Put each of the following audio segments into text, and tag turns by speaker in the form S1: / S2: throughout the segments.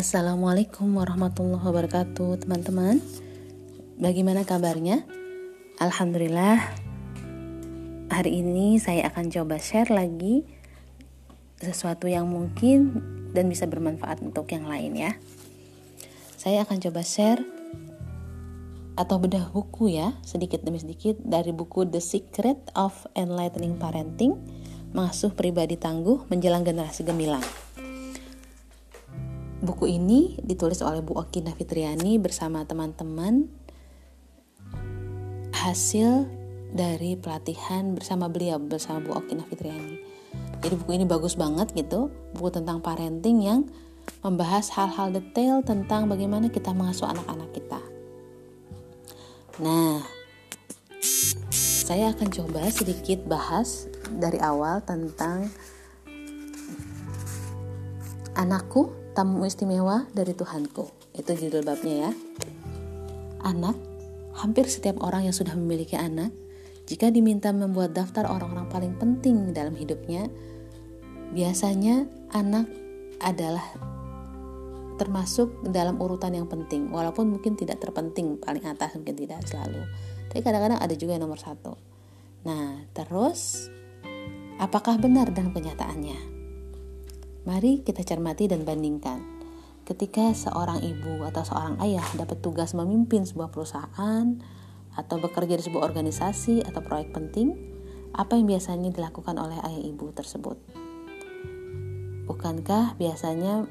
S1: Assalamualaikum warahmatullahi wabarakatuh teman-teman. Bagaimana kabarnya? Alhamdulillah Hari ini saya akan coba share lagi Sesuatu yang mungkin dan bisa bermanfaat untuk yang lain ya. Saya akan coba share Atau bedah buku ya Sedikit demi sedikit dari buku The Secret of Enlightening Parenting Mengasuh pribadi tangguh menjelang generasi gemilang Buku ini ditulis oleh Bu Oki Fitriani bersama teman-teman hasil dari pelatihan bersama beliau bersama Bu Oki Fitriani. Jadi buku ini bagus banget gitu, buku tentang parenting yang membahas hal-hal detail tentang bagaimana kita mengasuh anak-anak kita. Nah, saya akan coba sedikit bahas dari awal tentang anakku tamu istimewa dari Tuhanku. Itu judul babnya ya. Anak, hampir setiap orang yang sudah memiliki anak, jika diminta membuat daftar orang-orang paling penting dalam hidupnya, biasanya anak adalah termasuk dalam urutan yang penting, walaupun mungkin tidak terpenting paling atas mungkin tidak selalu. Tapi kadang-kadang ada juga yang nomor satu. Nah, terus apakah benar dalam kenyataannya? Mari kita cermati dan bandingkan. Ketika seorang ibu atau seorang ayah dapat tugas memimpin sebuah perusahaan atau bekerja di sebuah organisasi atau proyek penting, apa yang biasanya dilakukan oleh ayah ibu tersebut? Bukankah biasanya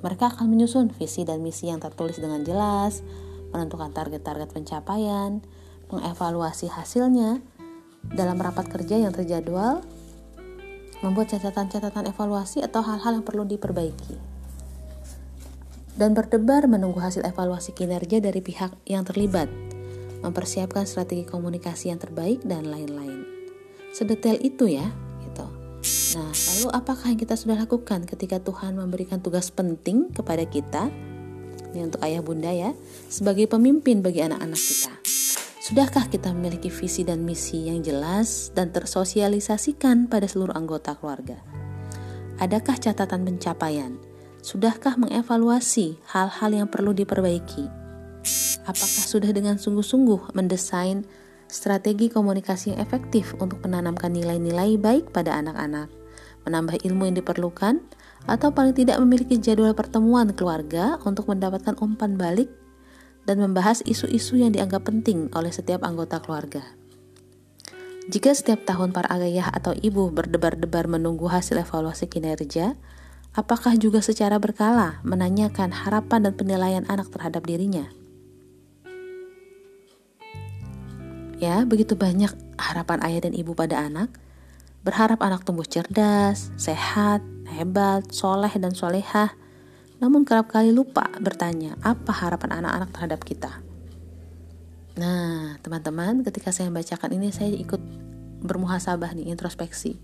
S1: mereka akan menyusun visi dan misi yang tertulis dengan jelas, menentukan target-target pencapaian, mengevaluasi hasilnya dalam rapat kerja yang terjadwal, membuat catatan-catatan evaluasi atau hal-hal yang perlu diperbaiki, dan berdebar menunggu hasil evaluasi kinerja dari pihak yang terlibat, mempersiapkan strategi komunikasi yang terbaik, dan lain-lain. Sedetail itu ya, gitu. Nah, lalu apakah yang kita sudah lakukan ketika Tuhan memberikan tugas penting kepada kita? Ini untuk ayah bunda ya, sebagai pemimpin bagi anak-anak kita. Sudahkah kita memiliki visi dan misi yang jelas dan tersosialisasikan pada seluruh anggota keluarga? Adakah catatan pencapaian? Sudahkah mengevaluasi hal-hal yang perlu diperbaiki? Apakah sudah dengan sungguh-sungguh mendesain strategi komunikasi yang efektif untuk menanamkan nilai-nilai baik pada anak-anak, menambah ilmu yang diperlukan, atau paling tidak memiliki jadwal pertemuan keluarga untuk mendapatkan umpan balik dan membahas isu-isu yang dianggap penting oleh setiap anggota keluarga. Jika setiap tahun para ayah atau ibu berdebar-debar menunggu hasil evaluasi kinerja, apakah juga secara berkala menanyakan harapan dan penilaian anak terhadap dirinya? Ya, begitu banyak harapan ayah dan ibu pada anak, berharap anak tumbuh cerdas, sehat, hebat, soleh, dan solehah, namun kerap kali lupa bertanya apa harapan anak-anak terhadap kita. Nah, teman-teman, ketika saya membacakan ini saya ikut bermuhasabah nih, introspeksi.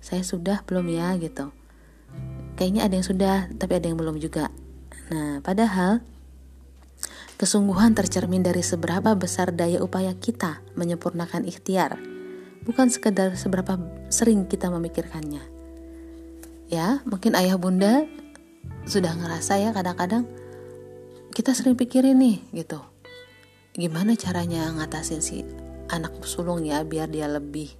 S1: Saya sudah belum ya gitu. Kayaknya ada yang sudah, tapi ada yang belum juga. Nah, padahal kesungguhan tercermin dari seberapa besar daya upaya kita menyempurnakan ikhtiar, bukan sekedar seberapa sering kita memikirkannya. Ya, mungkin ayah bunda sudah ngerasa ya kadang-kadang kita sering pikirin nih gitu. Gimana caranya ngatasin si anak sulung ya biar dia lebih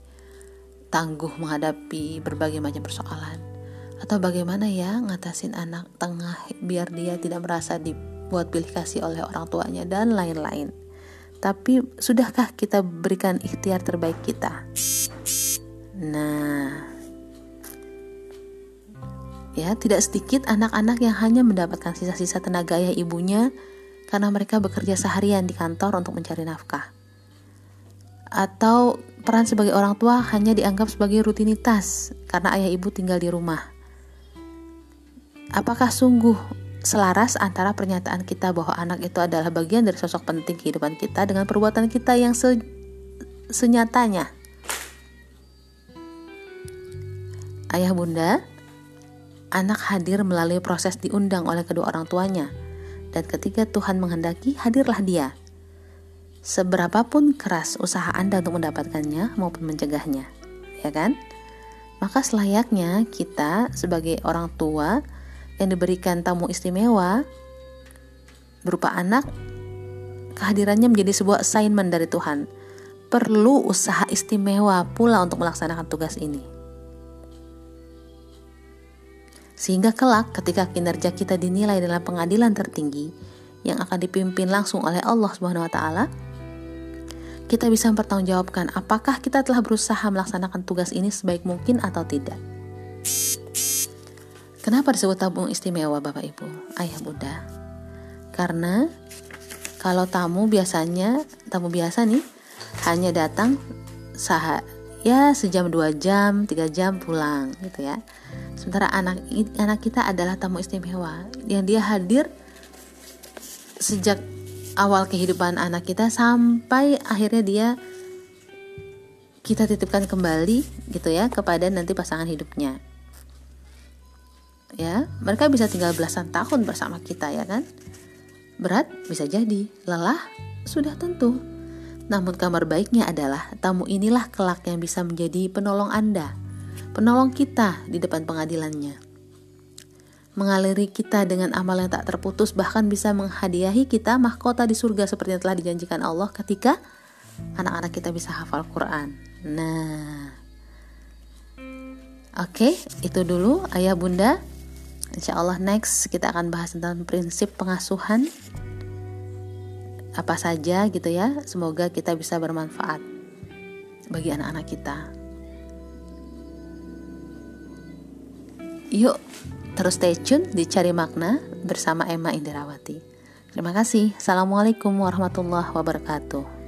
S1: tangguh menghadapi berbagai macam persoalan? Atau bagaimana ya ngatasin anak tengah biar dia tidak merasa dibuat pilih kasih oleh orang tuanya dan lain-lain? Tapi sudahkah kita berikan ikhtiar terbaik kita? Nah Ya, tidak sedikit anak-anak yang hanya mendapatkan sisa-sisa tenaga ayah ibunya karena mereka bekerja seharian di kantor untuk mencari nafkah. Atau peran sebagai orang tua hanya dianggap sebagai rutinitas karena ayah ibu tinggal di rumah. Apakah sungguh selaras antara pernyataan kita bahwa anak itu adalah bagian dari sosok penting kehidupan kita dengan perbuatan kita yang se senyatanya? Ayah bunda, anak hadir melalui proses diundang oleh kedua orang tuanya, dan ketika Tuhan menghendaki, hadirlah dia. Seberapapun keras usaha Anda untuk mendapatkannya maupun mencegahnya, ya kan? Maka selayaknya kita sebagai orang tua yang diberikan tamu istimewa berupa anak, kehadirannya menjadi sebuah assignment dari Tuhan. Perlu usaha istimewa pula untuk melaksanakan tugas ini. Sehingga kelak ketika kinerja kita dinilai dalam pengadilan tertinggi yang akan dipimpin langsung oleh Allah Subhanahu wa taala, kita bisa mempertanggungjawabkan apakah kita telah berusaha melaksanakan tugas ini sebaik mungkin atau tidak. Kenapa disebut tabung istimewa Bapak Ibu, Ayah Bunda? Karena kalau tamu biasanya, tamu biasa nih, hanya datang sah ya sejam dua jam tiga jam pulang gitu ya. Sementara anak anak kita adalah tamu istimewa. Yang dia hadir sejak awal kehidupan anak kita sampai akhirnya dia kita titipkan kembali gitu ya kepada nanti pasangan hidupnya. Ya mereka bisa tinggal belasan tahun bersama kita ya kan? Berat bisa jadi lelah sudah tentu namun kabar baiknya adalah tamu inilah kelak yang bisa menjadi penolong Anda, penolong kita di depan pengadilannya. Mengaliri kita dengan amal yang tak terputus bahkan bisa menghadiahi kita mahkota di surga seperti yang telah dijanjikan Allah ketika anak-anak kita bisa hafal Quran. Nah, oke, okay, itu dulu ayah bunda. Insya Allah next kita akan bahas tentang prinsip pengasuhan apa saja gitu ya. Semoga kita bisa bermanfaat bagi anak-anak kita. Yuk, terus stay tune di Cari Makna bersama Emma Indirawati. Terima kasih. Assalamualaikum warahmatullahi wabarakatuh.